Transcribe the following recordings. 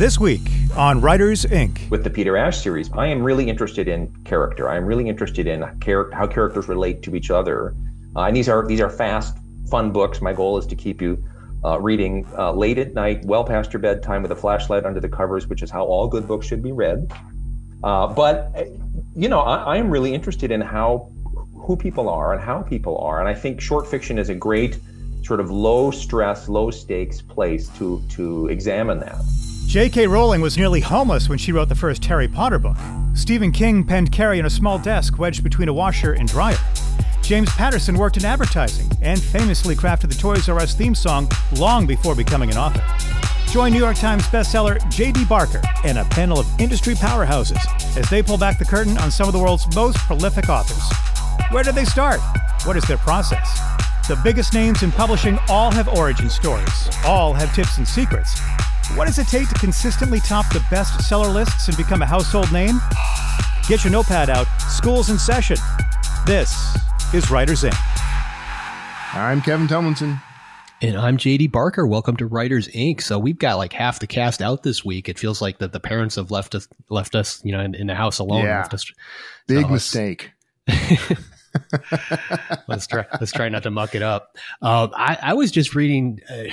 This week on Writers, Ink. With the Peter Ash series, I am really interested in character. I am really interested in char- how characters relate to each other. Uh, and these are these are fast, fun books. My goal is to keep you uh, reading uh, late at night, well past your bedtime, with a flashlight under the covers, which is how all good books should be read. Uh, but you know, I, I am really interested in how who people are and how people are, and I think short fiction is a great sort of low stress, low stakes place to to examine that. J.K. Rowling was nearly homeless when she wrote the first Harry Potter book. Stephen King penned Carrie in a small desk wedged between a washer and dryer. James Patterson worked in advertising and famously crafted the Toys R Us theme song long before becoming an author. Join New York Times bestseller J.D. Barker and a panel of industry powerhouses as they pull back the curtain on some of the world's most prolific authors. Where did they start? What is their process? The biggest names in publishing all have origin stories, all have tips and secrets. What does it take to consistently top the bestseller lists and become a household name? Get your notepad out. School's in session. This is Writers, Ink. I'm Kevin Tumlinson. And I'm JD Barker. Welcome to Writers, Ink. So we've got like half the cast out this week. It feels like that the parents have left us left us, you know, in, in the house alone. Yeah. Us, Big so mistake. let's try. Let's try not to muck it up. Uh, I, I, was just reading a,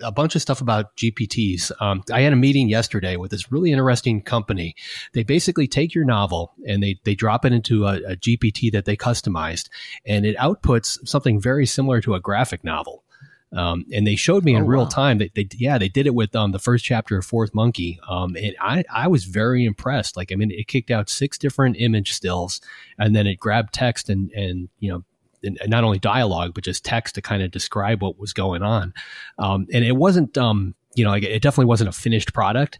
a, bunch of stuff about GPTs. Um, I had a meeting yesterday with this really interesting company. They basically take your novel and they they drop it into a, a GPT that they customized, and it outputs something very similar to a graphic novel. Um, and they showed me in oh, real wow. time that they, yeah, they did it with um, the first chapter of Fourth Monkey. Um, and I, I was very impressed. Like, I mean, it kicked out six different image stills, and then it grabbed text and and you know and not only dialogue but just text to kind of describe what was going on. Um, and it wasn't, um, you know, it definitely wasn't a finished product.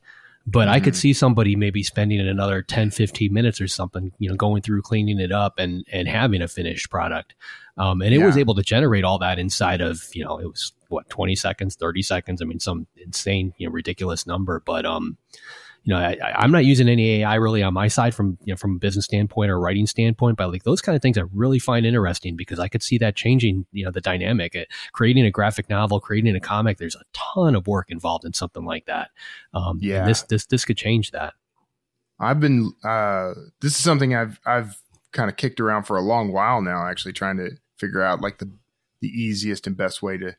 But mm-hmm. I could mm-hmm. see somebody maybe spending another 10, 15 minutes or something, you know, going through cleaning it up and, and having a finished product. Um, and it yeah. was able to generate all that inside of, you know, it was what, 20 seconds, 30 seconds. I mean, some insane, you know, ridiculous number. But, um, you know, I, am not using any AI really on my side from you know from a business standpoint or writing standpoint, but like those kind of things I really find interesting because I could see that changing you know the dynamic, uh, creating a graphic novel, creating a comic. There's a ton of work involved in something like that. Um, yeah, this this this could change that. I've been uh, this is something I've I've kind of kicked around for a long while now, actually trying to figure out like the the easiest and best way to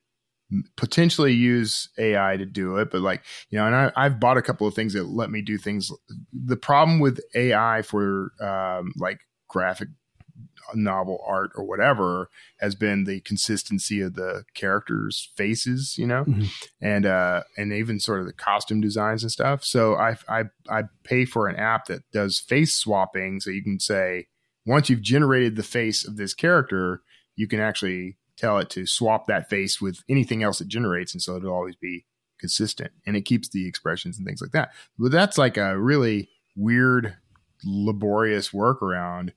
potentially use AI to do it, but like, you know, and I, have bought a couple of things that let me do things. The problem with AI for um, like graphic novel art or whatever has been the consistency of the characters' faces, you know, mm-hmm. and uh, and even sort of the costume designs and stuff. So I I I pay for an app that does face swapping, so you can say once you've generated the face of this character, you can actually tell it to swap that face with anything else it generates. And so it'll always be consistent and it keeps the expressions and things like that. But that's like a really weird, laborious workaround.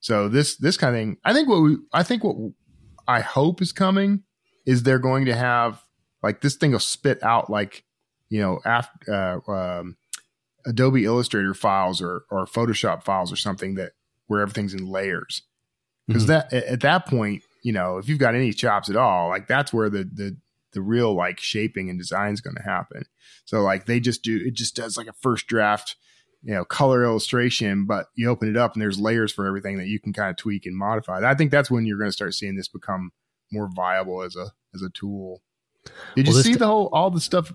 So this, this kind of thing, I think what we, I think what I hope is coming is they're going to have like this thing will spit out like, you know, after, uh, um, Adobe Illustrator files or, or Photoshop files or something that where everything's in layers. Because mm-hmm. that at that point, you know, if you've got any chops at all, like that's where the the the real like shaping and design is going to happen. So like they just do it just does like a first draft, you know, color illustration, but you open it up and there's layers for everything that you can kind of tweak and modify. I think that's when you're going to start seeing this become more viable as a as a tool. Did well, you see the whole all the stuff?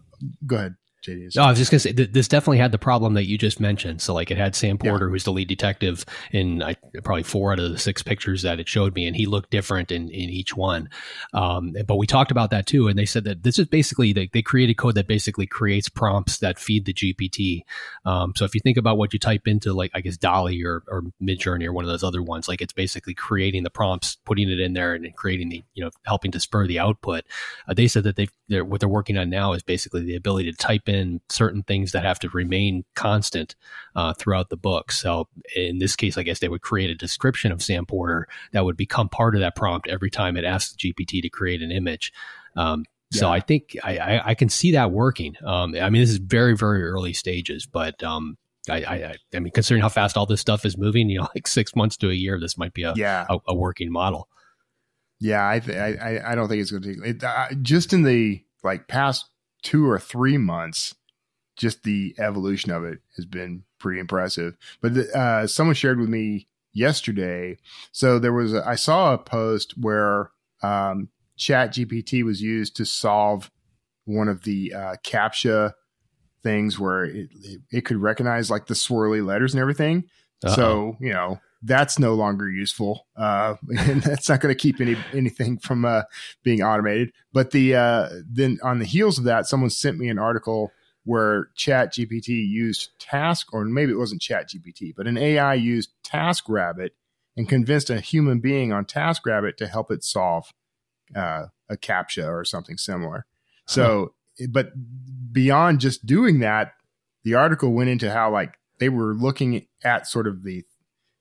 Go ahead. JD. No, I was just gonna say th- this definitely had the problem that you just mentioned. So like it had Sam Porter, yeah. who's the lead detective in I, probably four out of the six pictures that it showed me, and he looked different in in each one. Um, but we talked about that too, and they said that this is basically they, they created code that basically creates prompts that feed the GPT. Um, so if you think about what you type into like I guess DALL-E or or Midjourney or one of those other ones, like it's basically creating the prompts, putting it in there, and creating the you know helping to spur the output. Uh, they said that they they're what they're working on now is basically the ability to type in certain things that have to remain constant uh, throughout the book. So in this case, I guess they would create a description of Sam Porter that would become part of that prompt every time it asks GPT to create an image. Um, yeah. So I think I, I, I, can see that working. Um, I mean, this is very, very early stages, but um, I, I, I, mean, considering how fast all this stuff is moving, you know, like six months to a year, this might be a, yeah. a, a working model. Yeah, I, th- I, I don't think it's going to take it. Uh, just in the like past two or three months, just the evolution of it has been pretty impressive. But the, uh, someone shared with me yesterday. So there was a, I saw a post where um, Chat GPT was used to solve one of the uh, CAPTCHA things where it, it, it could recognize like the swirly letters and everything. Uh-oh. So you know that's no longer useful, uh, and that's not going to keep any anything from uh, being automated. But the uh, then on the heels of that, someone sent me an article where Chat GPT used Task, or maybe it wasn't Chat GPT, but an AI used TaskRabbit and convinced a human being on TaskRabbit to help it solve uh, a CAPTCHA or something similar. So, huh. but beyond just doing that, the article went into how like they were looking at sort of the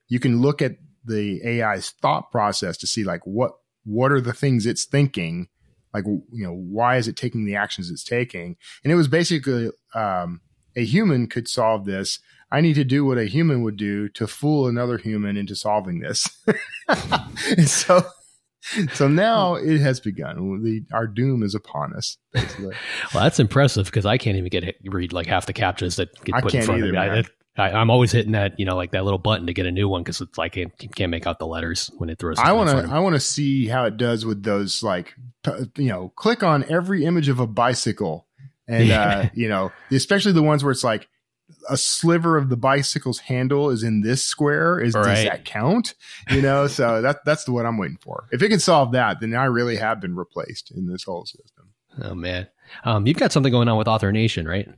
you can look at the AI's thought process to see like what what are the things it's thinking? Like you know why is it taking the actions it's taking? And it was basically um, a human could solve this. I need to do what a human would do to fool another human into solving this. So so now it has begun. The, our doom is upon us basically. Well that's impressive because i can't even get read like half the CAPTCHAs that get put in front either, of me I, am always hitting that, you know, like that little button to get a new one because it's like it, can't make out the letters when it throws. I want to, I want to see how it does with those, like, you know, click on every image of a bicycle, and yeah. uh, you know, especially the ones where it's like a sliver of the bicycle's handle is in this square. Is right. does that count? You know, so that that's what I'm waiting for. If it can solve that, then I really have been replaced in this whole system. Oh man, um, you've got something going on with Author Nation, right?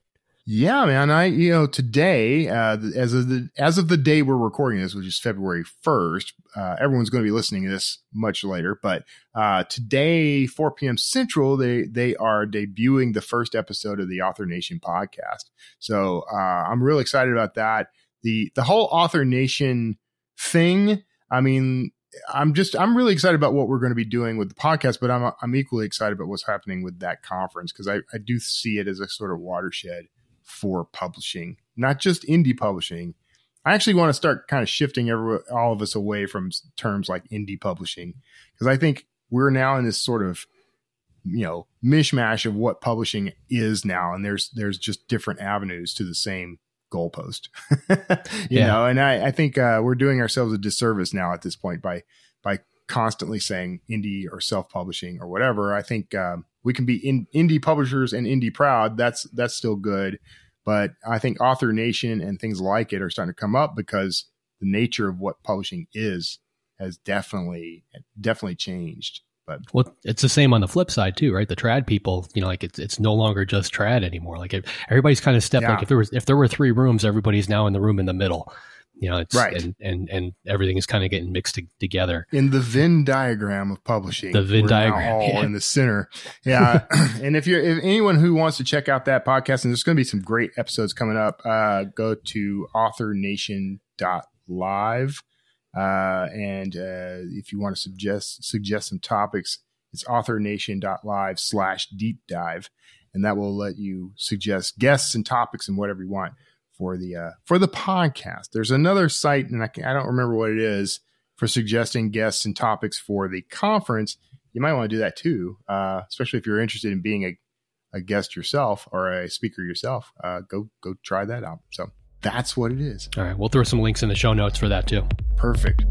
Yeah, man. I you know today, uh, as of the as of the day we're recording this, which is February first, uh, everyone's going to be listening to this much later. But uh, today, 4 p.m. Central, they they are debuting the first episode of the Author Nation podcast. So uh, I'm really excited about that. the The whole Author Nation thing. I mean, I'm just I'm really excited about what we're going to be doing with the podcast, but I'm I'm equally excited about what's happening with that conference because I I do see it as a sort of watershed for publishing, not just indie publishing. I actually want to start kind of shifting every, all of us away from terms like indie publishing because I think we're now in this sort of you know mishmash of what publishing is now, and there's there's just different avenues to the same goalpost. you yeah. know, and I, I think uh, we're doing ourselves a disservice now at this point by by constantly saying indie or self publishing or whatever. I think um, we can be in, indie publishers and indie proud. That's that's still good, but I think Author Nation and things like it are starting to come up because the nature of what publishing is has definitely definitely changed. But well, it's the same on the flip side too, right? The trad people, you know, like it's it's no longer just trad anymore. Like everybody's kind of stepped. Yeah. Like if there was if there were three rooms, everybody's now in the room in the middle you know it's right. and and, and everything is kind of getting mixed to, together. In the venn diagram of publishing the venn diagram. all yeah. in the center. Yeah. And if you're if anyone who wants to check out that podcast and there's going to be some great episodes coming up uh, go to authornation.live uh, and uh, if you want to suggest suggest some topics it's authornation.live slash deep dive and that will let you suggest guests and topics and whatever you want for the uh, for the podcast. There's another site, and I, can, I don't remember what it is for suggesting guests and topics for the conference. You might want to do that too, uh, especially if you're interested in being a, a guest yourself or a speaker yourself. Uh, go go try that out. So that's what it is. All right, we'll throw some links in the show notes for that too. Perfect.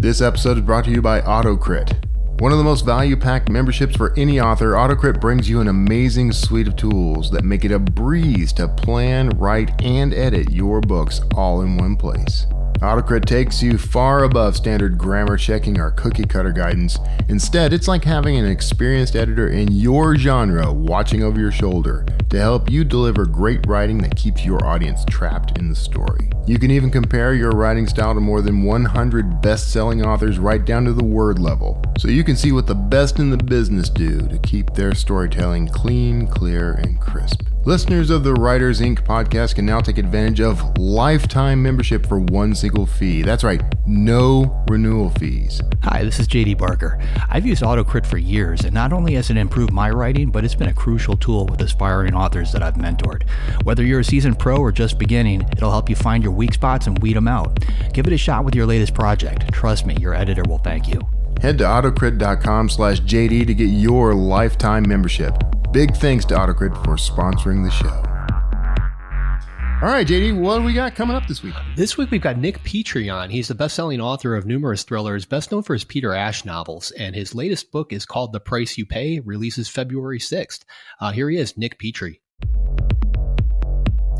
This episode is brought to you by AutoCrit. One of the most value packed memberships for any author, AutoCrit brings you an amazing suite of tools that make it a breeze to plan, write, and edit your books all in one place. Autocrit takes you far above standard grammar checking or cookie cutter guidance. Instead, it's like having an experienced editor in your genre watching over your shoulder to help you deliver great writing that keeps your audience trapped in the story. You can even compare your writing style to more than 100 best selling authors right down to the word level, so you can see what the best in the business do to keep their storytelling clean, clear, and crisp. Listeners of the Writers, Ink. podcast can now take advantage of lifetime membership for one single fee. That's right, no renewal fees. Hi, this is JD Barker. I've used AutoCrit for years, and not only has it improved my writing, but it's been a crucial tool with aspiring authors that I've mentored. Whether you're a seasoned pro or just beginning, it'll help you find your weak spots and weed them out. Give it a shot with your latest project. Trust me, your editor will thank you. Head to autocrit.com slash JD to get your lifetime membership. Big thanks to Autocrit for sponsoring the show. All right, JD, what do we got coming up this week? This week we've got Nick Petrie on. He's the best-selling author of numerous thrillers, best known for his Peter Ash novels, and his latest book is called The Price You Pay, releases February 6th. Uh, here he is, Nick Petrie.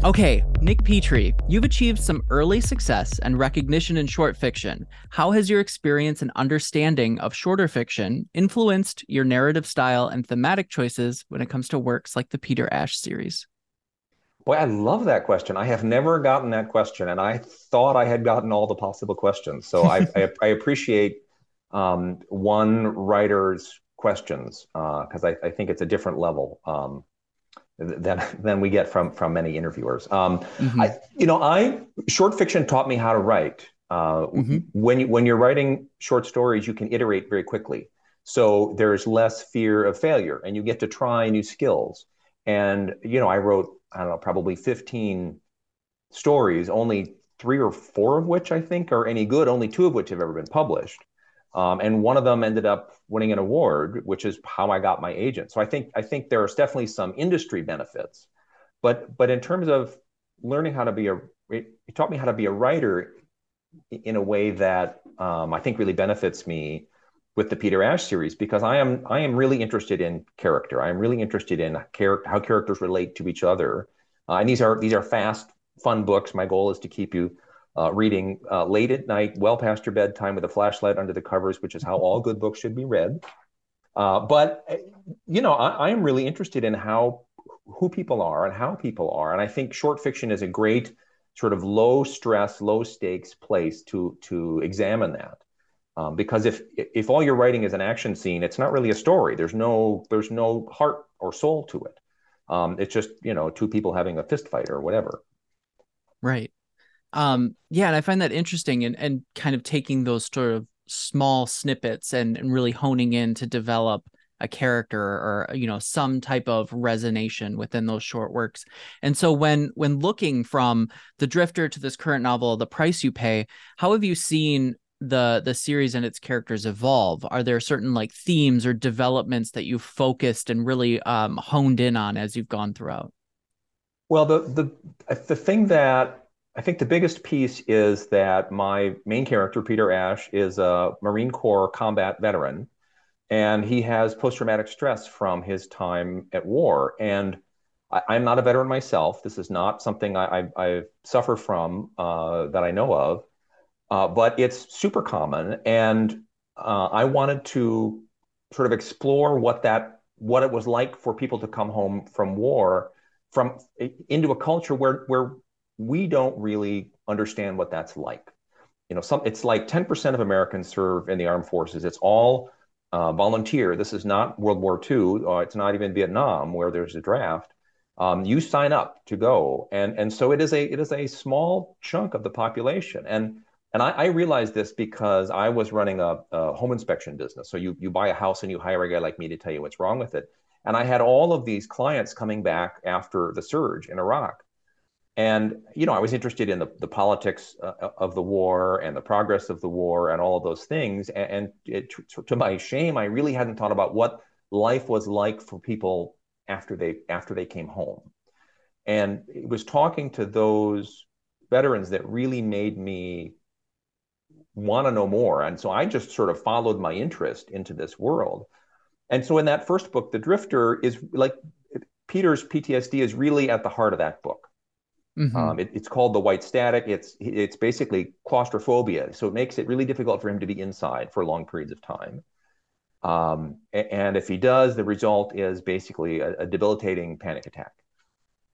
Okay, Nick Petrie, you've achieved some early success and recognition in short fiction. How has your experience and understanding of shorter fiction influenced your narrative style and thematic choices when it comes to works like the Peter Ash series? Boy, I love that question. I have never gotten that question, and I thought I had gotten all the possible questions. So I, I, I, appreciate um, one writer's questions because uh, I, I, think it's a different level um, than than we get from from many interviewers. Um, mm-hmm. I, you know, I short fiction taught me how to write. Uh, mm-hmm. When you when you're writing short stories, you can iterate very quickly. So there's less fear of failure, and you get to try new skills. And you know, I wrote I don't know, probably 15 stories, only three or four of which I think are any good, only two of which have ever been published. Um, and one of them ended up winning an award, which is how I got my agent. So I think I think there's definitely some industry benefits, but but in terms of learning how to be a, it, taught me how to be a writer in a way that um, I think really benefits me with the Peter Ash series because I am I am really interested in character. I am really interested in how characters relate to each other. Uh, and these are these are fast, fun books. My goal is to keep you uh, reading uh, late at night, well past your bedtime, with a flashlight under the covers, which is how all good books should be read. Uh, but you know, I, I am really interested in how who people are and how people are, and I think short fiction is a great sort of low stress, low stakes place to to examine that. Um, because if if all you're writing is an action scene, it's not really a story. There's no there's no heart or soul to it. Um, it's just you know two people having a fist fight or whatever. Right. Um, yeah, and I find that interesting and and kind of taking those sort of small snippets and, and really honing in to develop a character or you know some type of resonation within those short works. And so when when looking from the drifter to this current novel the price you pay how have you seen the the series and its characters evolve? Are there certain like themes or developments that you've focused and really um, honed in on as you've gone throughout? Well the the the thing that i think the biggest piece is that my main character peter ash is a marine corps combat veteran and he has post-traumatic stress from his time at war and I, am not a veteran myself this is not something i, I, I suffer from uh, that i know of uh, but it's super common. And uh, I wanted to sort of explore what that what it was like for people to come home from war from into a culture where where we don't really understand what that's like. You know, some it's like 10% of Americans serve in the armed forces. It's all uh, volunteer. This is not World War II. Uh, it's not even Vietnam where there's a draft. Um, you sign up to go, and and so it is a it is a small chunk of the population. And and I, I, realized this because I was running a, a, home inspection business. So you you buy a house and you hire a guy like me to tell you what's wrong with it. And I had all of these clients coming back after the surge in Iraq. And you know, I was interested in the, the politics uh, of the war and the progress of the war and all of those things. And, and it, to my shame, I really hadn't thought about what life was like for people after they after they came home. And it was talking to those veterans that really made me want to know more. And so I just sort of followed my interest into this world. And so in that first book, The Drifter is like Peter's PTSD is really at the heart of that book. Mm-hmm. Um, it, it's called the white static. It's it's basically claustrophobia, so it makes it really difficult for him to be inside for long periods of time. Um, and if he does, the result is basically a, a debilitating panic attack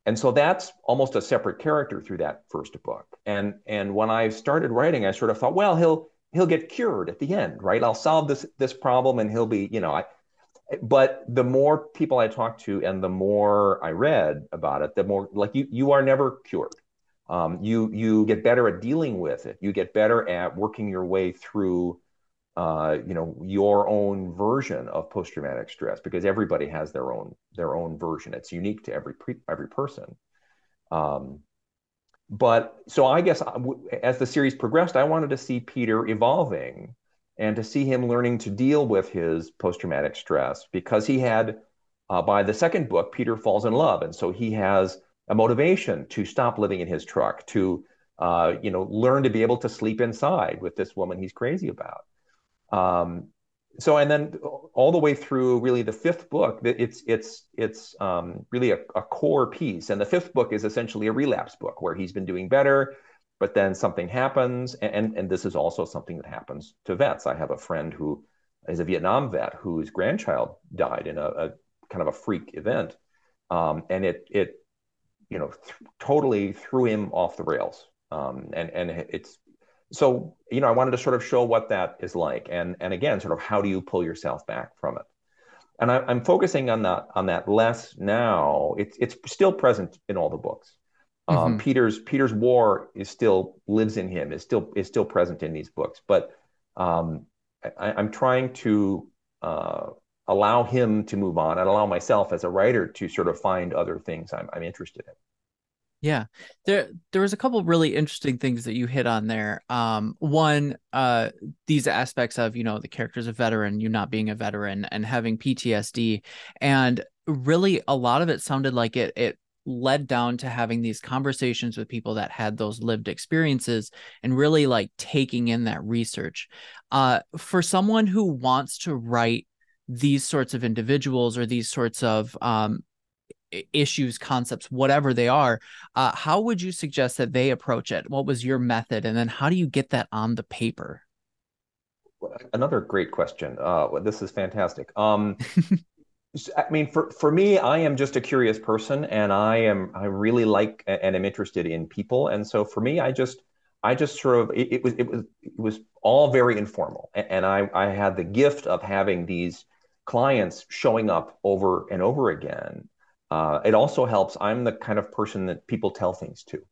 and so that's almost a separate character through that first book and and when i started writing i sort of thought well he'll he'll get cured at the end right i'll solve this this problem and he'll be you know i but the more people i talked to and the more i read about it the more like you you are never cured. Um, you you get better at dealing with it. You get better at working your way through uh, you know your own version of post-traumatic stress because everybody has their own their own version. It's unique to every pre- every person. Um, but so i guess uh, as the series progressed i wanted to see peter evolving and to see him learning to deal with his post-traumatic stress because he had uh, by the second book peter falls in love. And so he has a motivation to stop living in his truck, to uh, you know learn to be able to sleep inside with this woman he's crazy about. Um, so and then all the way through really the fifth book it's it's it's um, really a, a, core piece. And the fifth book is essentially a relapse book where he's been doing better but then something happens and and this is also something that happens to vets. I have a friend who is a vietnam vet whose grandchild died in a, a kind of a freak event um, and it it you know th- totally threw him off the rails um, and and it's so you know i wanted to sort of show what that is like and and again sort of how do you pull yourself back from it? And I, am focusing on that on that less now. It's it's still present in all the books um, mm-hmm. peter's peter's war is still lives in him is still is still present in these books but um, I, am trying to uh, allow him to move on and allow myself as a writer to sort of find other things i'm, I'm interested in yeah. There there was a couple really interesting things that you hit on there. Um one uh these aspects of, you know, the character's a veteran, you not being a veteran and having PTSD and really a lot of it sounded like it it led down to having these conversations with people that had those lived experiences and really like taking in that research. Uh for someone who wants to write these sorts of individuals or these sorts of um issues, concepts, whatever they are, uh, how would you suggest that they approach it? What was your method? And then how do you get that on the paper? Another great question. Uh, this is fantastic. Um, I mean, for, for me, I am just a curious person and I am, I really like and am interested in people. And so for me, I just, I just sort of, it, it was, it was, it was all very informal. And I, I had the gift of having these clients showing up over and over again uh, it also helps. I'm the kind of person that people tell things to.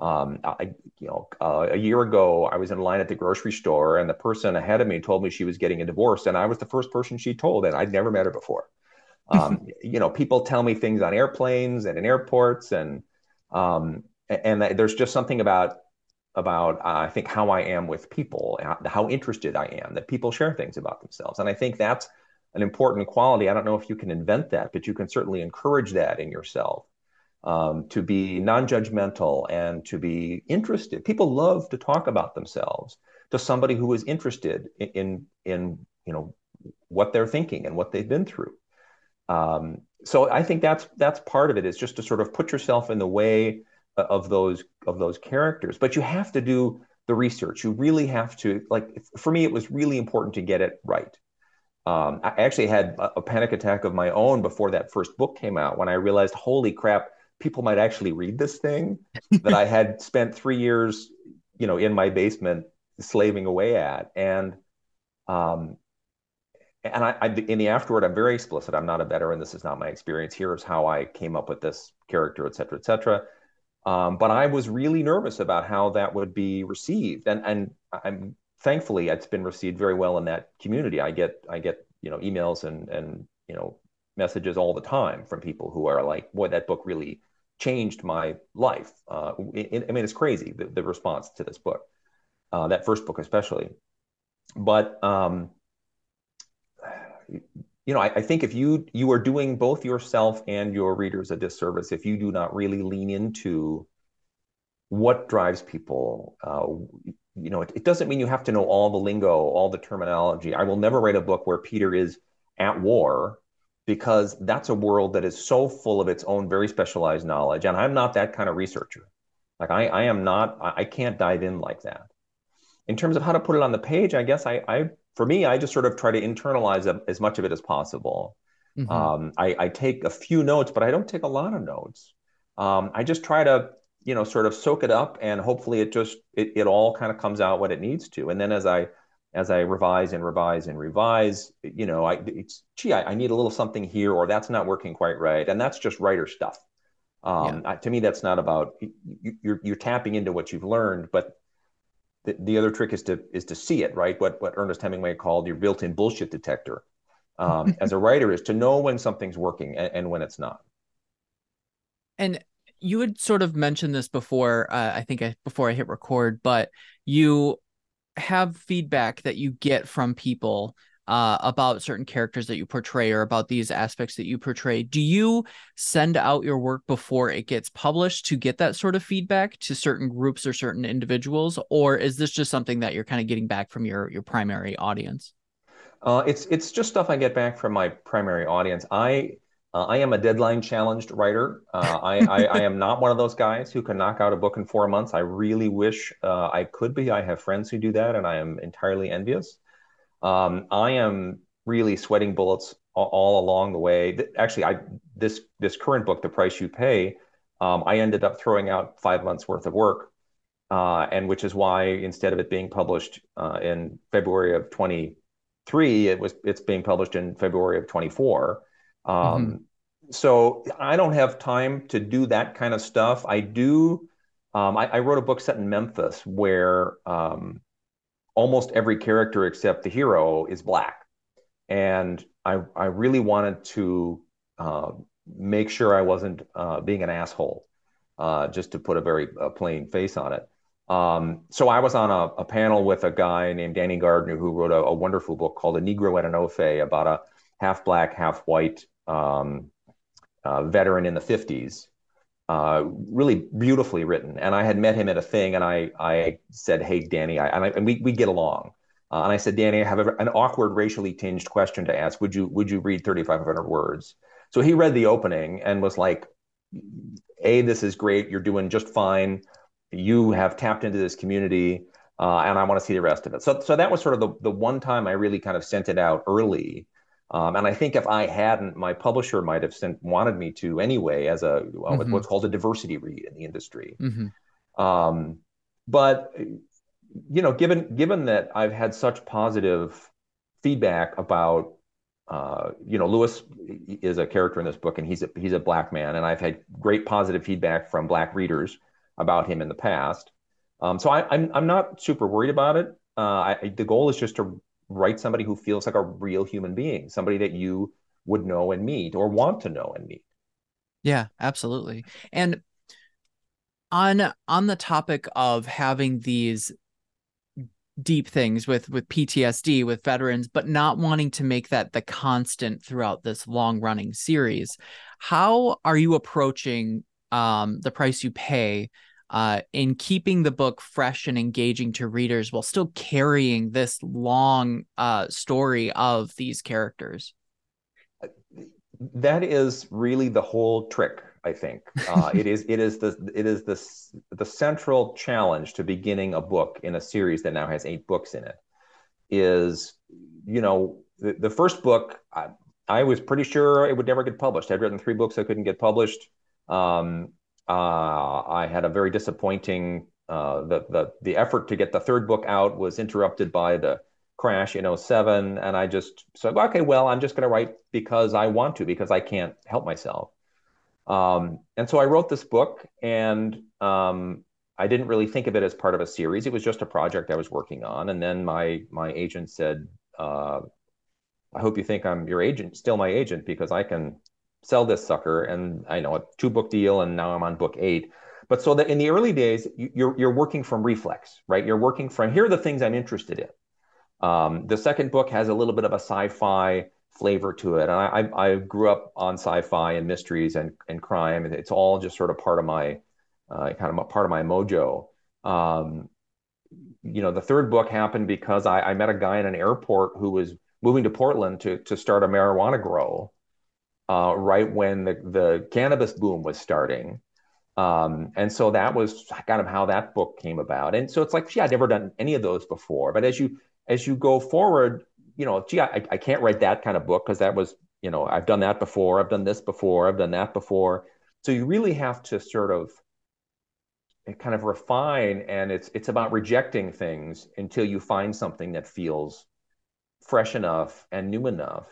Um, I, you know, uh, a year ago, I was in line at the grocery store, and the person ahead of me told me she was getting a divorce, and I was the first person she told, and I'd never met her before. Um, you know, people tell me things on airplanes and in airports, and um, and there's just something about about uh, I think how I am with people, how interested I am that people share things about themselves, and I think that's an important quality. I don't know if you can invent that, but you can certainly encourage that in yourself um, to be non-judgmental and to be interested. People love to talk about themselves to somebody who is interested in in, in you know what they're thinking and what they've been through. Um, so I think that's that's part of it is just to sort of put yourself in the way of those of those characters. But you have to do the research. You really have to like for me, it was really important to get it right. Um, I actually had a, a, panic attack of my own before that first book came out when I realized, holy crap, people might actually read this thing that I had spent three years, you know, in my basement slaving away at. And um, and I, I, in the afterward I'm very explicit. I'm not a veteran. This is not my experience. Here's how I came up with this character, et cetera, et cetera. Um, but I was really nervous about how that would be received, and and I'm thankfully it's been received very well in that community i get i get you know emails and and you know messages all the time from people who are like boy that book really changed my life uh, i mean it's crazy the, the response to this book uh, that first book especially but um, you know I, I, think if you you are doing both yourself and your readers a disservice if you do not really lean into what drives people uh, you know, it, it, doesn't mean you have to know all the lingo, all the terminology. I will never write a book where Peter is at war because that's a world that is so full of its own very specialized knowledge. And I'm not that kind of researcher. Like I, I am not, I can't dive in like that. In terms of how to put it on the page, I guess I, I for me, I just sort of try to internalize as much of it as possible. Mm-hmm. Um, I, I, take a few notes, but I don't take a lot of notes. Um, I just try to you know sort of soak it up and hopefully it just it, it all kind of comes out what it needs to and then as i as i revise and revise and revise you know i it's gee i, I need a little something here or that's not working quite right and that's just writer stuff um, yeah. to me that's not about you, you're you're tapping into what you've learned but the, the other trick is to is to see it right? What what ernest hemingway called your built-in bullshit detector um, as a writer is to know when something's working and, and when it's not. And you had sort of mentioned this before uh, i think I, before i hit record but you have feedback that you get from people uh, about certain characters that you portray or about these aspects that you portray, do you send out your work before it gets published to get that sort of feedback to certain groups or certain individuals, or is this just something that you're kind of getting back from your your primary audience? Uh, it's it's just stuff I get back from my primary audience. I uh, I am a deadline challenged writer. Uh, I, I, I, am not one of those guys who can knock out a book in four months. I really wish uh, I could be. I have friends who do that, and I am entirely envious. Um, I am really sweating bullets all, along the way. Actually, I this this current book, The Price You Pay, um, I ended up throwing out five months worth of work, uh, and which is why instead of it being published uh, in February of 23, it was it's being published in February of 24. Um, mm-hmm. So I don't have time to do that kind of stuff. I do. Um, I, I, wrote a book set in Memphis where um, almost every character except the hero is black. And I, I really wanted to uh, make sure I wasn't uh, being an asshole, uh, just to put a very plain face on it. Um, so I was on a, a, panel with a guy named Danny Gardner who wrote a, a, wonderful book called A Negro at an Ofay about a half black, half white um, uh, veteran in the 50s uh, really beautifully written. And I had met him at a thing, and I I said, "Hey, Danny," I, and, I, and we we get along. Uh, and I said, "Danny, I have a, an awkward, racially tinged question to ask. Would you would you read 3,500 words?" So he read the opening and was like, "A, this is great. You're doing just fine. You have tapped into this community." Uh, and I want to see the rest of it. So, so that was sort of the, the one time I really kind of sent it out early um, and I think if I hadn't, my publisher might have sent wanted me to anyway as a well, mm-hmm. what's called a diversity read in the industry. Mm-hmm. Um, but you know, given given that I've had such positive feedback about uh, you know, Lewis is a character in this book, and he's a he's a black man, and I've had great positive feedback from black readers about him in the past. Um, so I, am I'm, I'm not super worried about it. Uh, I, the goal is just to write somebody who feels like a real human being, somebody that you would know and meet or want to know and meet. Yeah, absolutely. And on on the topic of having these deep things with with PTSD with veterans but not wanting to make that the constant throughout this long running series how are you approaching um the price you pay uh, in keeping the book fresh and engaging to readers while still carrying this long uh, story of these characters. That is really the whole trick. I think uh, it is. It is the. It is the the central challenge to beginning a book in a series that now has eight books in it. Is you know the, the first book. I, I was pretty sure it would never get published. I'd written three books that couldn't get published. Um, uh, I had a very disappointing. Uh, the the the effort to get the third book out was interrupted by the crash in 07 and I just said, okay, well, I'm just going to write because I want to because I can't help myself. Um, and so I wrote this book, and um, I didn't really think of it as part of a series. It was just a project I was working on. And then my my agent said, uh, "I hope you think I'm your agent, still my agent, because I can sell this sucker and I know a two book deal and now I'm on book eight. But so that in the early days, you're you're working from reflex, right? You're working from here are the things I'm interested in. Um, the second book has a little bit of a sci-fi flavor to it, and I, I, I grew up on sci-fi and mysteries and and crime, and it's all just sort of part of my uh, kind of part of my mojo. Um, you know, the third book happened because I, I met a guy in an airport who was moving to Portland to to start a marijuana grow uh, right when the, the cannabis boom was starting. Um, and so that was kind of how that book came about. And so it's like, gee, I'd never done any of those before. But as you as you go forward, you know, gee, I, I can't write that kind of book because that was, you know, I've done that before, I've done this before, I've done that before. So you really have to sort of kind of refine, and it's it's about rejecting things until you find something that feels fresh enough and new enough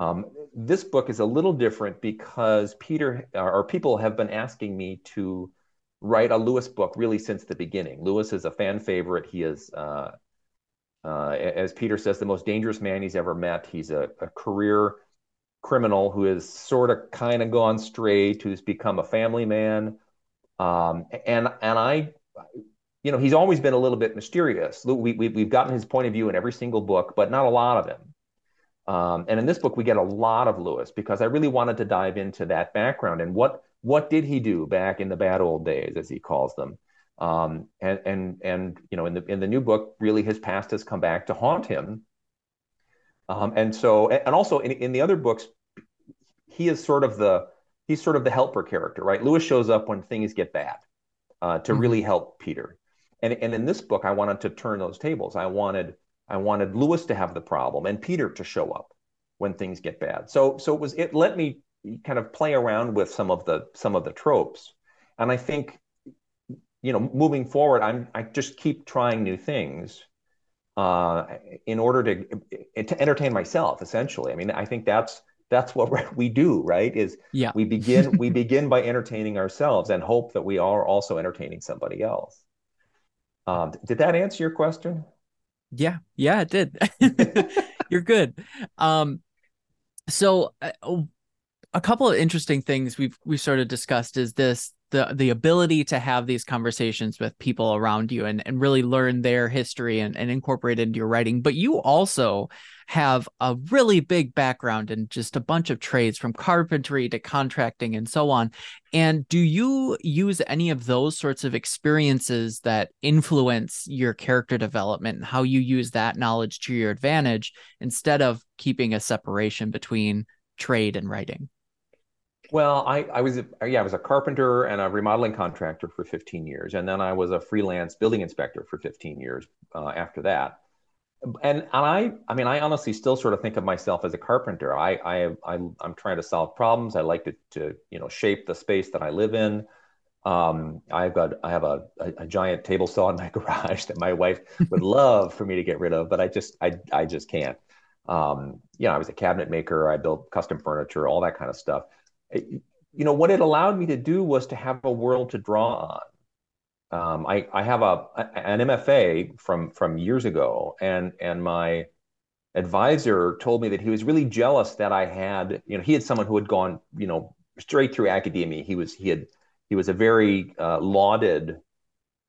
um, this book is a little different because Peter or people have been asking me to write a Lewis book really since the beginning. Lewis is a fan favorite. He is, uh, uh, as Peter says, the most dangerous man he's ever met. He's a, a career criminal who has sort of kind of gone straight, who's become a family man. Um, and and I, you know, he's always been a little bit mysterious. We, we, we've gotten his point of view in every single book, but not a lot of him. Um, and in this book, we get a lot of Lewis because I really wanted to dive into that background and what what did he do back in the bad old days, as he calls them. Um, and and and you know, in the in the new book, really his past has come back to haunt him. Um, and so, and also in, in the other books, he is sort of the he's sort of the helper character, right? Lewis shows up when things get bad uh, to mm-hmm. really help Peter. And and in this book, I wanted to turn those tables. I wanted I wanted Lewis to have the problem and Peter to show up when things get bad. So so it was it let me kind of play around with some of the some of the tropes. And I think you know moving forward I'm I just keep trying new things uh, in order to to entertain myself essentially. I mean I think that's that's what we do right is yeah we begin we begin by entertaining ourselves and hope that we are also entertaining somebody else um, did that answer your question yeah, yeah, it did. You're good. Um, so uh, oh, a couple of interesting things we've we've sort of discussed is this the the ability to have these conversations with people around you and, and really learn their history and, and incorporate into your writing. But you also have a really big background in just a bunch of trades from carpentry to contracting and so on. And do you use any of those sorts of experiences that influence your character development and how you use that knowledge to your advantage instead of keeping a separation between trade and writing? Well, I, I was a, yeah, I was a carpenter and a remodeling contractor for 15 years, and then I was a freelance building inspector for 15 years uh, after that and and I I mean I honestly still sort of think of myself as a carpenter. I I, I am trying to solve problems. I like to to you know shape the space that I live in. Um, I've got I have a, a, a giant table saw in my garage that my wife would love for me to get rid of, but I just I I just can't. Um, you know, I was a cabinet maker. I built custom furniture, all that kind of stuff. You know, what it allowed me to do was to have a world to draw on um, I, I have a an MFA from from years ago, and and my advisor told me that he was really jealous that I had, you know, he had someone who had gone, you know, straight through academia. He was he had he was a very uh, lauded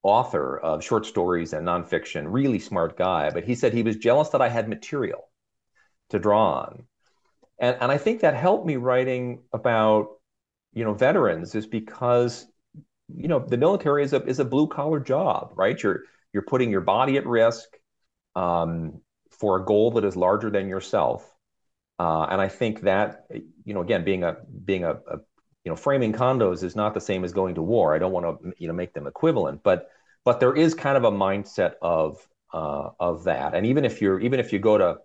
author of short stories and nonfiction, really smart guy. But he said he was jealous that I had material to draw on, and and I think that helped me writing about you know veterans is because you know the military is a is a blue collar job, right? You're you're putting your body at risk um, for a goal that is larger than yourself, uh, and I think that you know again being a being a, a, you know framing condos is not the same as going to war. I don't want to you know make them equivalent, but but there is kind of a mindset of uh, of that, and even if you're even if you go to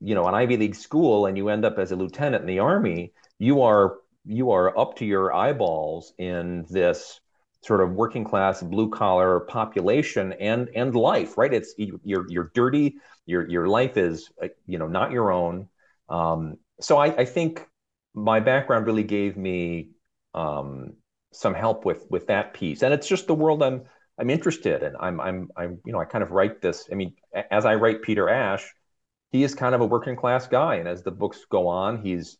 you know an Ivy League school and you end up as a lieutenant in the army, you are you are up to your eyeballs in this sort of working class blue collar population and and life right? It's you're you're dirty your your life is uh, you know not your own. Um, so I, I think my background really gave me um, some help with with that piece. And it's just the world i'm i'm interested in. I'm i'm i'm you know i kind of write this i mean as i write peter ash he is kind of a working class guy and as the books go on he's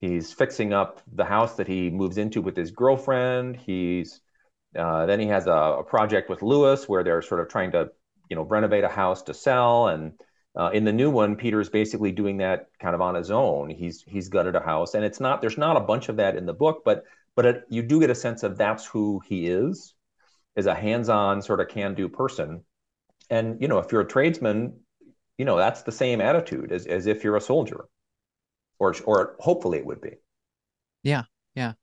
He's fixing up the house that he moves into with his girlfriend. He's uh, then he has a, a, project with Lewis where they're sort of trying to, you know, renovate a house to sell. And uh, in the new one, Peter's basically doing that kind of on his own. He's he's gutted a house, and it's not there's not a bunch of that in the book, but but it, you do get a sense of that's who he is, is a hands-on sort of can-do person. And you know, if you're a tradesman, you know that's the same attitude as as if you're a soldier or or hopefully it would be. Yeah, yeah.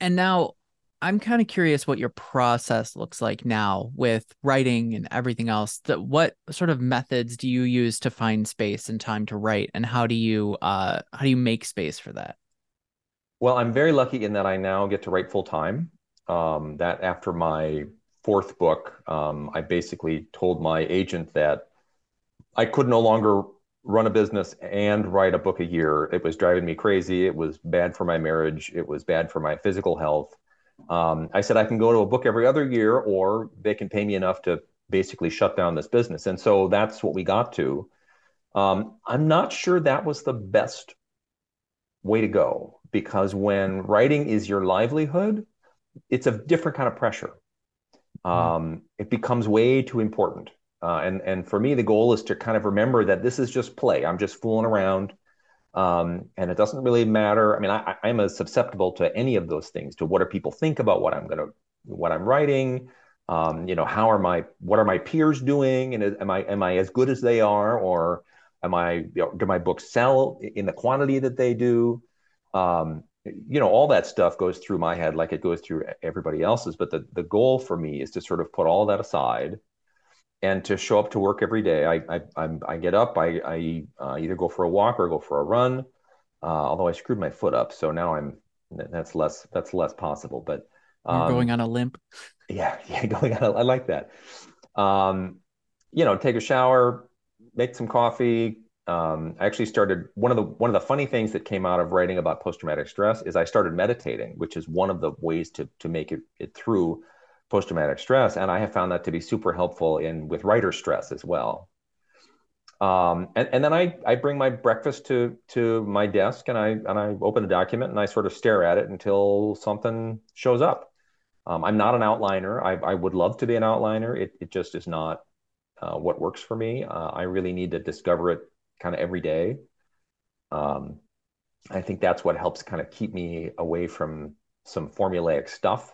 And now I'm kind of curious what your process looks like now with writing and everything else. That what sort of methods do you use to find space and time to write, and how do you uh how do you make space for that? Well, I'm very lucky in that I now get to write full time. Um, that after my fourth book, um, I basically told my agent that I could no longer run a business and write a book a year. It was driving me crazy. It was bad for my marriage. It was bad for my physical health. Um, I said I can go to a book every other year, or they can pay me enough to basically shut down this business. And so that's what we got to. Um, I'm not sure that was the best way to go because when writing is your livelihood, it's a different kind of pressure. Mm-hmm. Um, it becomes way too important Uh, and and for me, the goal is to kind of remember that this is just play. I'm just fooling around, um, and it doesn't really matter. I mean, I, I'm as susceptible to any of those things. To what do people think about what I'm gonna, what I'm writing? Um, you know, how are my, what are my peers doing, and am I am I as good as they are, or am I, you know, do my books sell in the quantity that they do? Um, you know, all that stuff goes through my head like it goes through everybody else's. But the the goal for me is to sort of put all that aside and to show up to work every day. I I, I'm, i get up, I, I uh, either go for a walk or go for a run. Uh, although I screwed my foot up, so now I'm that's less that's less possible. But um, going on a limp. Yeah, yeah, going on. A, I like that. Um, you know, take a shower, make some coffee. Um, I actually started one of the one of the funny things that came out of writing about post traumatic stress is I started meditating, which is one of the ways to to make it, it through post-traumatic stress and i have found that to be super helpful in with writer stress as well um, and, and then I, I bring my breakfast to to my desk and I and I open a document and I sort of stare at it until something shows up. Um, I'm not an outliner. I, I would love to be an outliner. It, it just is not uh, what works for me. Uh, I really need to discover it kind of every day. Um, I think that's what helps kind of keep me away from some formulaic stuff.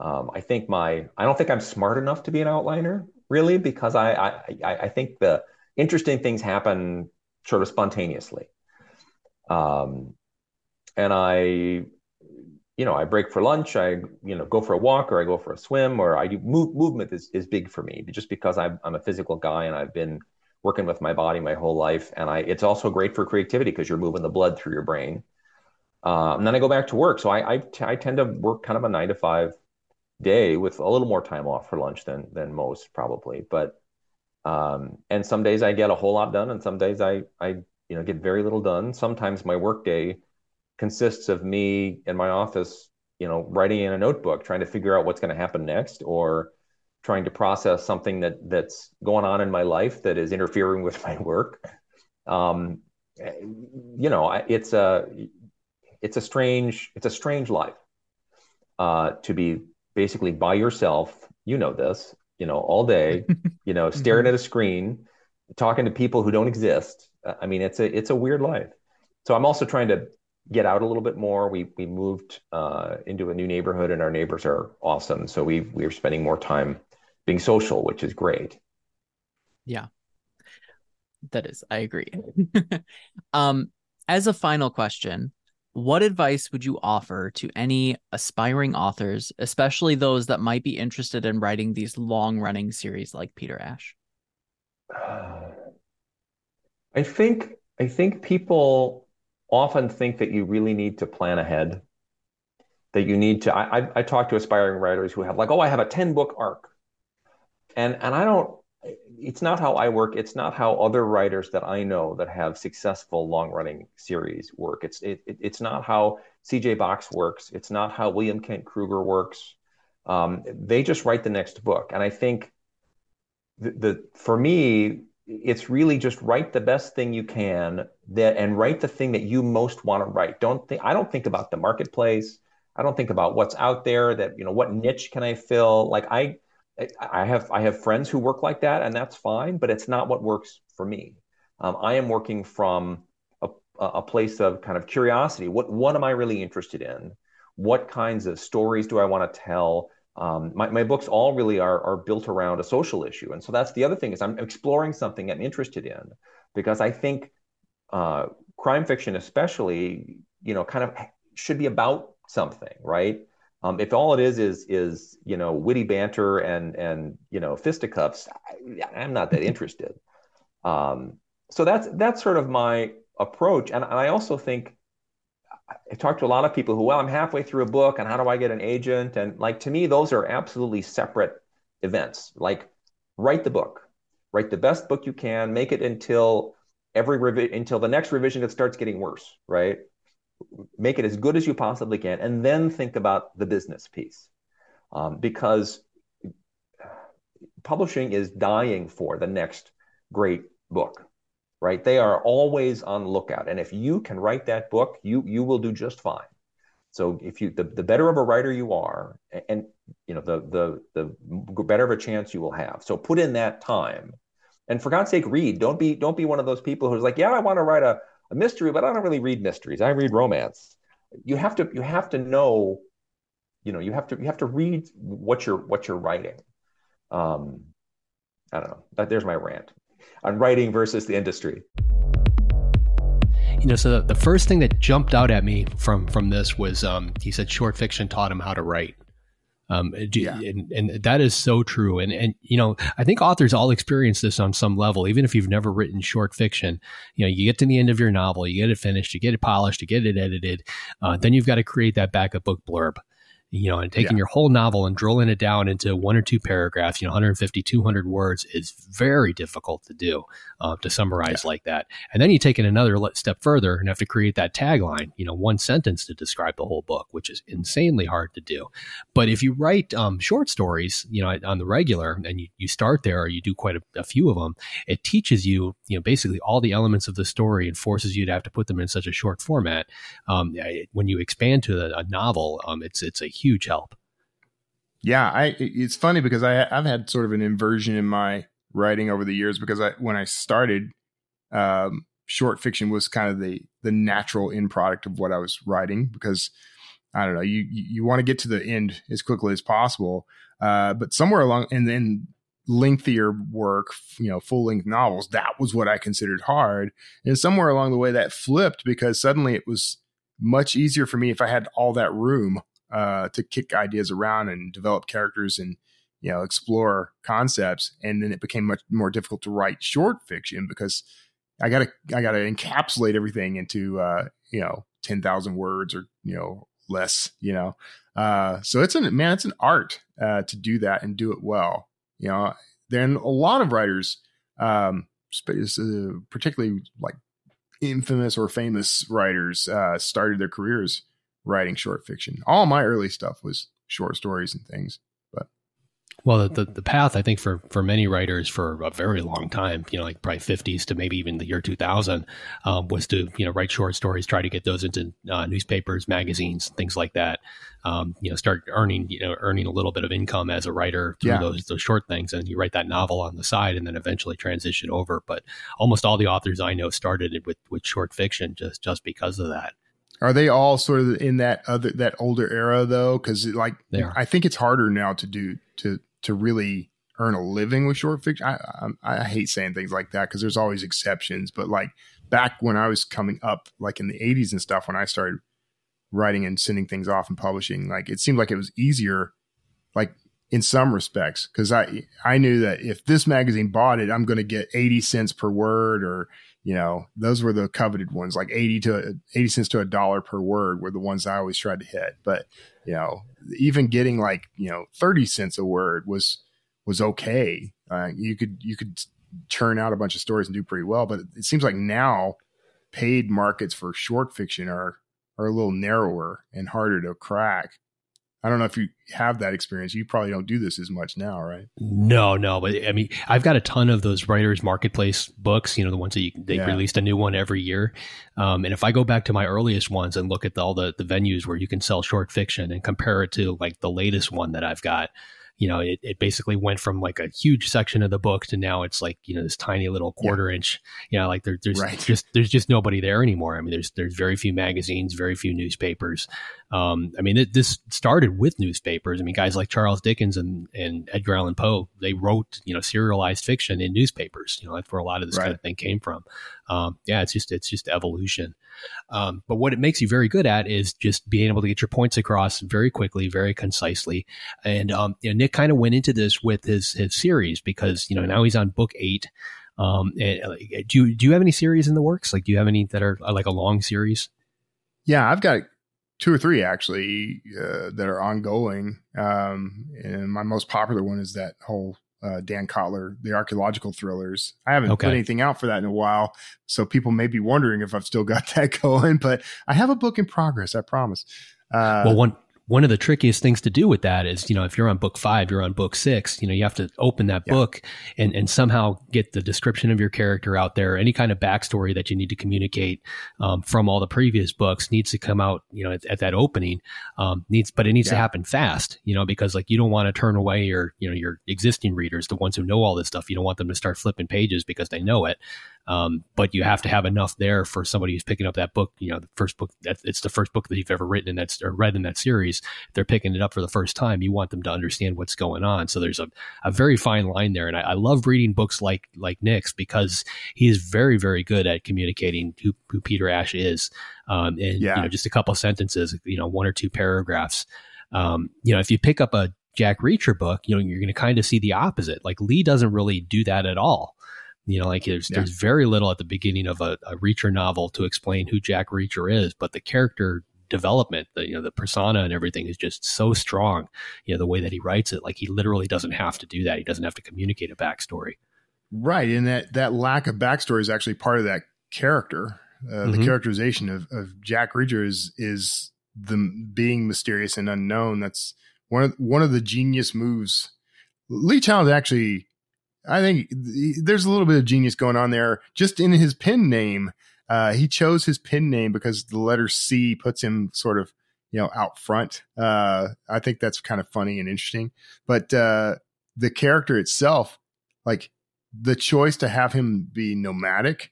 Um, I think my I don't think I'm smart enough to be an outliner really because I I I think the interesting things happen sort of spontaneously. Um, and I you know I break for lunch I you know go for a walk or I go for a swim or I do move, movement is is big for me just because I'm I'm a physical guy and I've been working with my body my whole life and I it's also great for creativity because you're moving the blood through your brain. Uh, and then I go back to work. So I, I, t- I tend to work kind of a nine to five day with a little more time off for lunch than than most probably. But um, and some days i get a whole lot done and some days i i you know get very little done. Sometimes my work day consists of me in my office you know writing in a notebook trying to figure out what's going to happen next or trying to process something that that's going on in my life that is interfering with my work. Um, you know it's a it's a strange it's a strange life uh, to be basically by yourself, you know this, you know, all day, you know, staring mm-hmm. at a screen, talking to people who don't exist. Uh, I mean, it's a it's a weird life. So I'm also trying to get out a little bit more. We we moved uh, into a new neighborhood, and our neighbors are awesome. So we we're spending more time being social, which is great. Yeah, that is. I agree. um, as a final question, what advice would you offer to any aspiring authors, especially those that might be interested in writing these long running series like Peter Ash? I think I think people often think that you really need to plan ahead. That you need to. I, I, I talk to aspiring writers who have like, oh, I have a ten book arc, and and I don't it's not how I work. It's not how other writers that I know that have successful long running series work. It's it, it's not how CJ Box works. It's not how William Kent Krueger works. Um, they just write the next book, and I think the, the for me, it's really just write the best thing you can that and write the thing that you most want to write. Don't think I don't think about the marketplace. I don't think about what's out there that you know what niche can I fill. Like I I have I have friends who work like that, and that's fine. But it's not what works for me. Um, I am working from a, a place of kind of curiosity. What what am I really interested in? What kinds of stories do I want to tell? Um, my, my books all really are, are built around a social issue. And so that's the other thing is I'm exploring something I'm interested in because I think uh, crime fiction, especially, you know, kind of should be about something, right? Um, if all it is is is you know witty banter and and you know fisticuffs, I, am not that interested. Um, so that's that's sort of my approach, and, and I also think I talked to a lot of people who, well, I'm halfway through a book, and how do I get an agent? And like to me, those are absolutely separate events. Like write the book, write the best book you can, make it until every revi- until the next revision it starts getting worse, right? Make it as good as you possibly can, and then think about the business piece. Um, because publishing is dying for the next great book, right? They are always on lookout. And if you can write that book, you you will do just fine. So if you the, the better of a writer you are, and, you know, the the the better of a chance you will have. So put in that time, and for God's sake, read. Don't be don't be one of those people who's like, yeah, I want to write a, a mystery, but I don't really read mysteries. I read romance. You have to you have to know, you know, you have to you have to read what you're what you're writing. Um, I don't know. That, there's my rant on writing versus the industry you know, so the, first thing that jumped out at me from from this was um, he said short fiction taught him how to write. Um, yeah. and, and that is so true. And and you know, I think authors all experience this on some level, even if you've never written short fiction. You know, you get to the end of your novel, you get it finished, you get it polished, you get it edited, uh, then you've got to create that backup book blurb you know, and taking yeah. your whole novel and drilling it down into one or two paragraphs, you know, 150, 200 words is very difficult to do, uh, to summarize yeah. like that. And then you take it another step further and have to create that tagline, you know, one sentence to describe the whole book, which is insanely hard to do. But if you write um, short stories, you know, on the regular and you, you start there or you do quite a, a few of them, it teaches you, you know, basically all the elements of the story and forces you to have to put them in such a short format. Um, when you expand to a, a novel, um, it's, it's a huge help. Yeah, I it's funny because I I've had sort of an inversion in my writing over the years because I when I started um, short fiction was kind of the the natural end product of what I was writing because I don't know you you want to get to the end as quickly as possible uh, but somewhere along and then lengthier work you know full length novels that was what I considered hard and somewhere along the way that flipped because suddenly it was much easier for me if I had all that room uh, to kick ideas around and develop characters and you know explore concepts. And then it became much more difficult to write short fiction because i gotta i gotta encapsulate everything into uh you know 10,000 words or you know less you know? Uh so it's an man it's an art uh to do that and do it well you know? Then a lot of writers um uh, particularly like infamous or famous writers uh started their careers writing short fiction. All my early stuff was short stories and things. But well, the the path I think for for many writers for a very long time, you know, like probably fifties to maybe even the year two thousand, um, was to you know write short stories, try to get those into uh, newspapers, magazines, things like that. Um, you know, start earning you know earning a little bit of income as a writer through yeah. those those short things, and you write that novel on the side, and then eventually transition over. But almost all the authors I know started with with short fiction just just because of that. Are they all sort of in that other that older era though? Because like I think it's harder now to do to to really earn a living with short fiction. I I, I hate saying things like that because there's always exceptions. But like back when I was coming up, like in the '80s and stuff, when I started writing and sending things off and publishing, like it seemed like it was easier. Like in some respects because I I knew that if this magazine bought it, I'm going to get 80 cents per word or you know, those were the coveted ones, like 80 to 80 cents to a dollar per word were the ones I always tried to hit. But, you know, even getting like, you know, 30 cents a word was, was okay. Uh, you could, you could churn out a bunch of stories and do pretty well. But it seems like now paid markets for short fiction are, are a little narrower and harder to crack. I don't know if you have that experience. You probably don't do this as much now, right? No, no. But I mean, I've got a ton of those writers marketplace books. You know, the ones that you, they yeah. released a new one every year. Um, and if I go back to my earliest ones and look at the, all the the venues where you can sell short fiction and compare it to like the latest one that I've got, you know, it, it basically went from like a huge section of the book to now it's like, you know, this tiny little quarter yeah. inch, you know, like there, there's right. just, there's just nobody there anymore. I mean, there's, there's very few magazines, very few newspapers. Um, I mean, it, this started with newspapers. I mean, guys like Charles Dickens and, and Edgar Allan Poe, they wrote, you know, serialized fiction in newspapers. You know, that's where a lot of this right. kind of thing came from. Um, yeah, it's just, it's just evolution. Um, but what it makes you very good at is just being able to get your points across very quickly, very concisely. And um, you know, Nick kind of went into this with his his series because you know now he's on book eight. Um, and, uh, do you do you have any series in the works? Like, do you have any that are like a long series? Yeah, I've got two or three actually uh, that are ongoing. Um, and my most popular one is that whole uh, Dan Kotler, the archaeological thrillers. I haven't okay. put anything out for that in a while, so people may be wondering if I've still got that going. But I have a book in progress. I promise. Uh, well, one one of the trickiest things to do with that is, you know, if you're on book five, you're on book six, you know, you have to open that yeah. book and, and somehow get the description of your character out there. Any kind of backstory that you need to communicate um, from all the previous books needs to come out, you know, at, at that opening. Um, needs, but it needs yeah. to happen fast, you know, because like you don't want to turn away your, you know, your existing readers, the ones who know all this stuff. You don't want them to start flipping pages because they know it. Um, but you have to have enough there for somebody who's picking up that book. You know, the first book that it's the first book that you've ever written and that's or read in that series. They're picking it up for the first time. You want them to understand what's going on. So there's a, a very fine line there. And I, I love reading books like like Nick's because he is very very good at communicating who, who Peter Ash is. Um, and yeah. you know, just a couple sentences, you know, one or two paragraphs. Um, you know, if you pick up a Jack Reacher book, you know, you're going to kind of see the opposite. Like Lee doesn't really do that at all. You know, like there's, yeah. there's very little at the beginning of a, a Reacher novel to explain who Jack Reacher is, but the character development, the you know the persona and everything is just so strong. You know the way that he writes it, like he literally doesn't have to do that. He doesn't have to communicate a backstory. Right, and that that lack of backstory is actually part of that character. Uh, mm-hmm. The characterization of, of Jack Reacher is is the being mysterious and unknown. That's one of one of the genius moves. Lee Child actually I think there's a little bit of genius going on there. Just in his pen name, uh, he chose his pen name because the letter C puts him sort of, you know, out front. Uh, I think that's kind of funny and interesting. But uh, the character itself, like the choice to have him be nomadic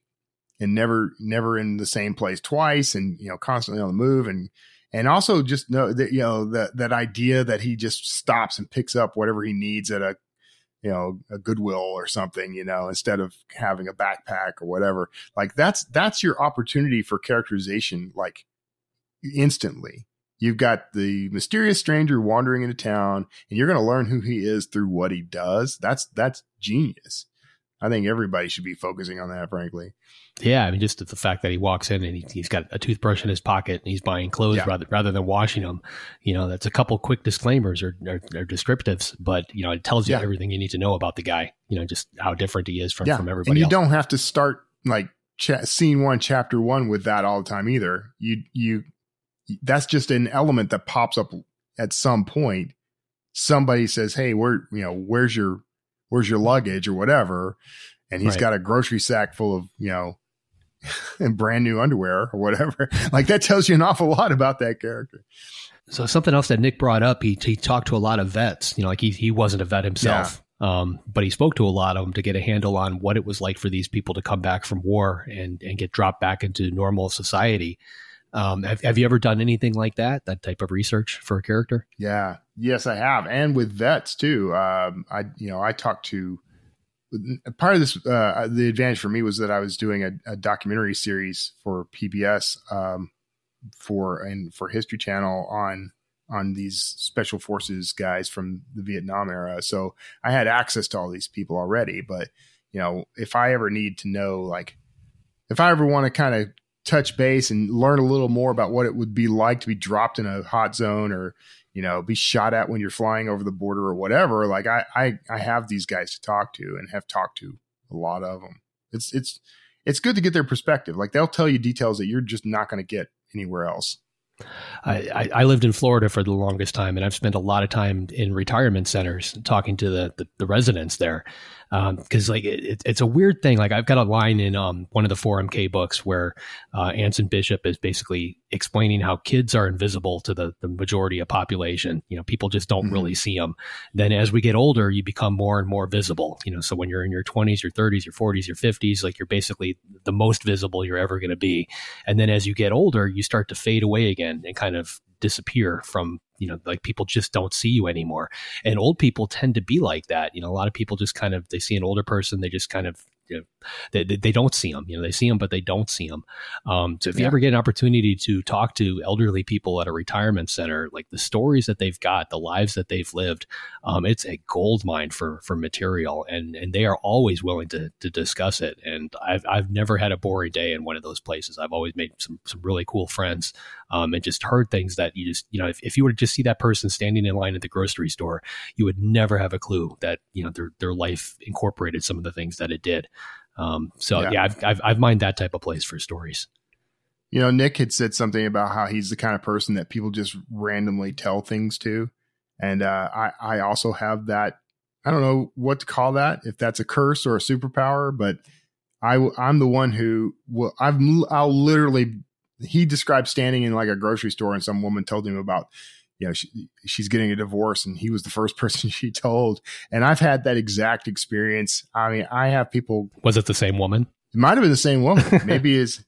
and never, never in the same place twice, and you know, constantly on the move, and and also just know that you know that that idea that he just stops and picks up whatever he needs at a you know a goodwill or something you know instead of having a backpack or whatever. Like that's that's your opportunity for characterization like instantly. You've got the mysterious stranger wandering into town and you're going to learn who he is through what he does. That's that's genius i think everybody should be focusing on that frankly yeah, I mean, just the fact that he walks in and he, has got a toothbrush in his pocket and he's buying clothes yeah. rather rather than washing them. You know, that's a couple quick disclaimers or, or, or descriptives, but you know, it tells you yeah. everything you need to know about the guy. You know, just how different he is from yeah. from everybody. And you else. don't have to start like cha- scene one, chapter one with that all the time either. You you that's just an element that pops up at some point. Somebody says, "Hey, where you know where's your where's your luggage or whatever," and he's right. got a grocery sack full of you know and brand new underwear or whatever. Like that tells you an awful lot about that character. So something else that Nick brought up, he he talked to a lot of vets. You know, like he he wasn't a vet himself, yeah. um, but he spoke to a lot of them to get a handle on what it was like for these people to come back from war and and get dropped back into normal society. Um, have, have you ever done anything like that? That type of research for a character? Yeah, yes, I have, and with vets too. Um, I you know I talked to part of this uh, the advantage for me was that I was doing a, a documentary series for PBS um, for and for History Channel on on these special forces guys from the Vietnam era. So I had access to all these people already. But you know, if I ever need to know, like, if I ever want to kind of touch base and learn a little more about what it would be like to be dropped in a hot zone or you know, be shot at when you're flying over the border or whatever. Like I, I, I have these guys to talk to and have talked to a lot of them. It's, it's, it's good to get their perspective. Like they'll tell you details that you're just not going to get anywhere else. I, I, lived in Florida for the longest time, and I've spent a lot of time in retirement centers talking to the, the, the residents there because um, like it, it's a weird thing. Like I've got a line in um, one of the 4MK books where uh, Anson Bishop is basically explaining how kids are invisible to the, the majority of population. You know, people just don't mm-hmm. really see them. Then as we get older, you become more and more visible. You know, so when you're in your 20s, your 30s, your 40s, your 50s, like you're basically the most visible you're ever going to be. And then as you get older, you start to fade away again and kind of disappear from you know like people just don't see you anymore and old people tend to be like that you know a lot of people just kind of they see an older person they just kind of you know, they, they don't see them. You know, they see them, but they don't see them. Um, so if yeah. you ever get an opportunity to talk to elderly people at a retirement center, like the stories that they've got, the lives that they've lived, um, it's a gold mine for for material, and and they are always willing to to discuss it. And I've I've never had a boring day in one of those places. I've always made some some really cool friends, um, and just heard things that you just you know if, if you were to just see that person standing in line at the grocery store, you would never have a clue that you know their their life incorporated some of the things that it did. Um, so yeah, yeah I've, I've, I've mined that type of place for stories. You know, Nick had said something about how he's the kind of person that people just randomly tell things to. And uh, I, I also have that. I don't know what to call that, if that's a curse or a superpower, but I, I'm the one who will, I've, I'll literally, he described standing in like a grocery store and some woman told him about, you know, she, she's getting a divorce and he was the first person she told. And I've had that exact experience. I mean, I have people. Was it the same woman? It might have been the same woman. Maybe is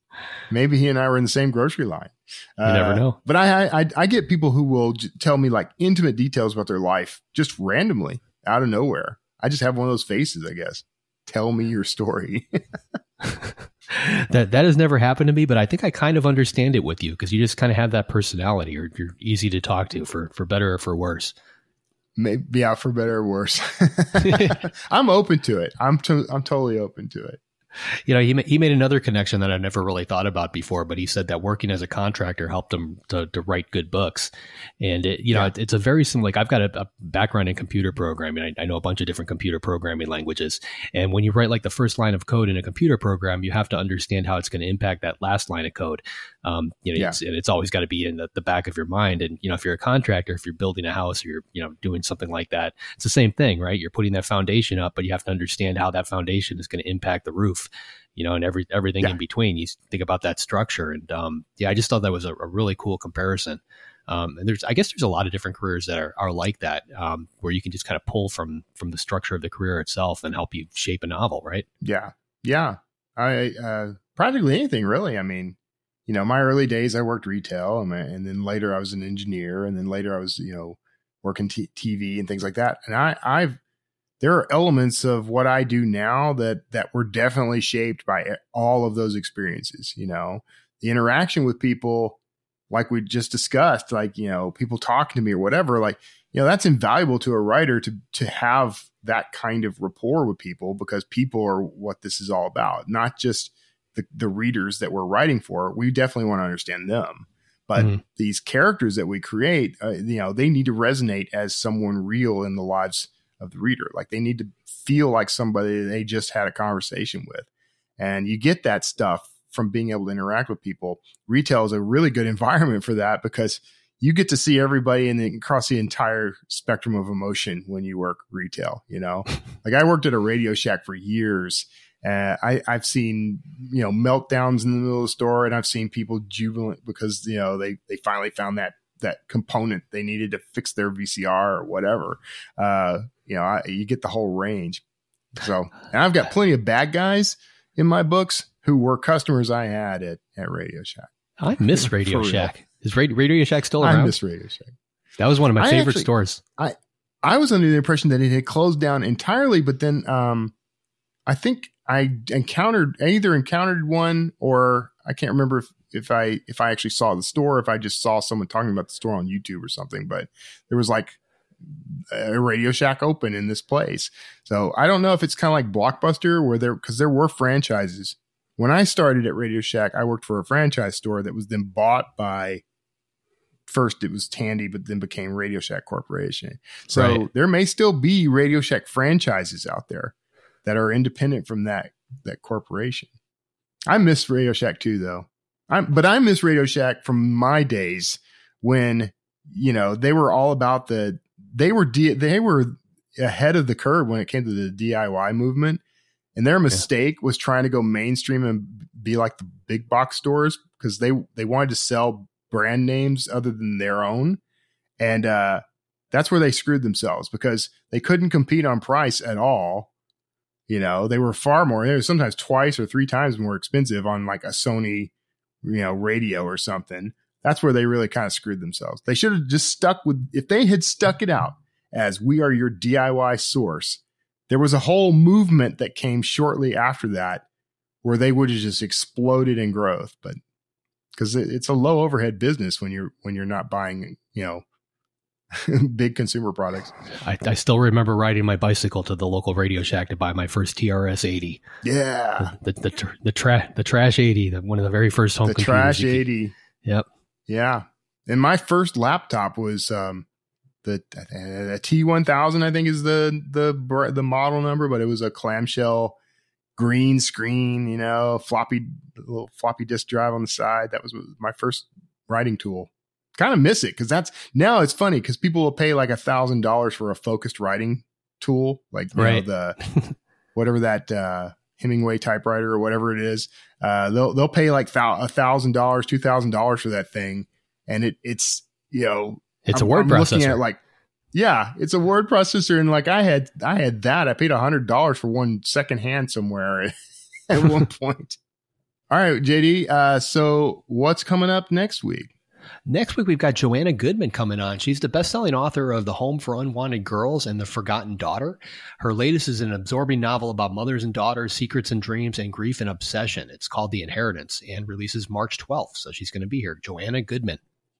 maybe he and I were in the same grocery line. You uh, never know. But I, I I get people who will j- tell me like intimate details about their life just randomly out of nowhere. I just have one of those faces, I guess. Tell me your story. that that has never happened to me, but I think I kind of understand it with you because you just kind of have that personality, or you're easy to talk to for for better or for worse. Maybe yeah, for better or worse. I'm open to it. I'm to, I'm totally open to it you know, he he made another connection that I never really thought about before, but he said that working as a contractor helped him to, to write good books, and it, you know, it, it's a very similar. Like I've got a, a background in computer programming. I, I, know a bunch of different computer programming languages, and when you write like the first line of code in a computer program, you have to understand how it's going to impact that last line of code. Um, you know, yeah. it's, and it's always got to be in the, the back of your mind. And you know, if you're a contractor, if you're building a house or you're you know doing something like that, it's the same thing, right? You're putting that foundation up, but you have to understand how that foundation is going to impact the roof you know, and every everything yeah. in between. You think about that structure, and um, yeah, I just thought that was a, a really cool comparison. Um, and there's, I guess, there's a lot of different careers that are, are like that, um, where you can just kind of pull from from the structure of the career itself and help you shape a novel, right? Yeah, yeah. I uh, practically anything really. I mean, you know, my early days, I worked retail, and, and then later I was an engineer, and then later I was, you know, working t- TV and things like that. And I, I've there are elements of what I do now that that were definitely shaped by eh, all of those experiences. You know, the interaction with people, like we just discussed, like you know, people talking to me or whatever. Like you know, that's invaluable to a writer to to have that kind of rapport with people because people are what this is all about, not just the the readers that we're writing for. We definitely want to understand them. But mm-hmm. these characters that we create, uh, you know, they need to resonate as someone real in the lives of the reader. Like they need to feel like somebody they just had a conversation with. And you get that stuff from being able to interact with people. Retail is a really good environment for that because you get to see everybody and across the entire spectrum of emotion when you work retail. You know, like I worked at a Radio Shack for years. Uh, I, I've seen you know meltdowns in the middle of the store, and I've seen people jubilant because you know they they finally found that that component they needed to fix their VCR or whatever. Uh, you know, I, you get the whole range. So, and I've got plenty of bad guys in my books who were customers I had at, at Radio Shack. I miss Radio Shack. Is Radio Shack still around? I miss Radio Shack. That was one of my I favorite actually, stores. I I was under the impression that it had closed down entirely, but then um, I think I encountered I either encountered one or I can't remember if, if I if I actually saw the store, if I just saw someone talking about the store on YouTube or something. But there was like a Radio Shack open in this place. So I don't know if it's kind of like Blockbuster where there because there were franchises. When I started at Radio Shack, I worked for a franchise store that was then bought by first it was Tandy, but then became Radio Shack Corporation. So right. there may still be Radio Shack franchises out there that are independent from that that corporation. I miss Radio Shack too, though. I'm, but I miss Radio Shack from my days when you know they were all about the they were D, they were ahead of the curve when it came to the DIY movement. And their mistake yeah. was trying to go mainstream and be like the big box stores because they they wanted to sell brand names other than their own. And uh, that's where they screwed themselves because they couldn't compete on price at all. You know, they were far more, they were sometimes twice or three times more expensive on like a Sony, you know, radio or something that's where they really kind of screwed themselves. They should have just stuck with, if they had stuck it out as we are your DIY source, there was a whole movement that came shortly after that where they would have just exploded in growth. But because it's a low overhead business when you're, when you're not buying, you know, big consumer products. I, I, still remember riding my bicycle to the local Radio Shack to buy my first TRS eighty. Yeah, the the the, the, tra- the trash eighty, the, one of the very first home the trash eighty. Yep. Yeah. And my first laptop was um, the T1000 I think is the the the model number, but it was a clamshell green screen, you know, floppy little floppy disk drive on the side. That was my first writing tool. Kind of miss it because that's now it's funny because people will pay like a thousand dollars for a focused writing tool, like right. Know, the whatever that uh, Hemingway typewriter or whatever it is. Uh, they'll they'll pay like a thousand dollars, two thousand dollars for that thing, and it it's you know it's I'm, a word I'm processor. Looking at like yeah, it's a word processor, and like I had I had that. I paid a hundred dollars for one second hand somewhere at one point. All right, JD. Uh, so what's coming up next week? Next week, we've got Joanna Goodman coming on. She's the best selling author of The Home for Unwanted Girls and The Forgotten Daughter. Her latest is an absorbing novel about mothers and daughters, secrets and dreams, and grief and obsession. It's called The Inheritance and releases March 12th. So she's going to be here. Joanna Goodman.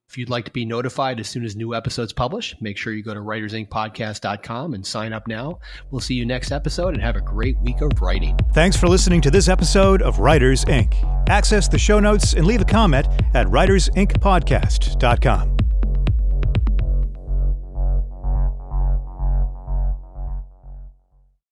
If you'd like to be notified as soon as new episodes publish, make sure you go to writersinkpodcast.com and sign up now. We'll see you next episode and have a great week of writing. Thanks for listening to this episode of Writers, Ink. Access the show notes and leave a comment at writersinkpodcast.com.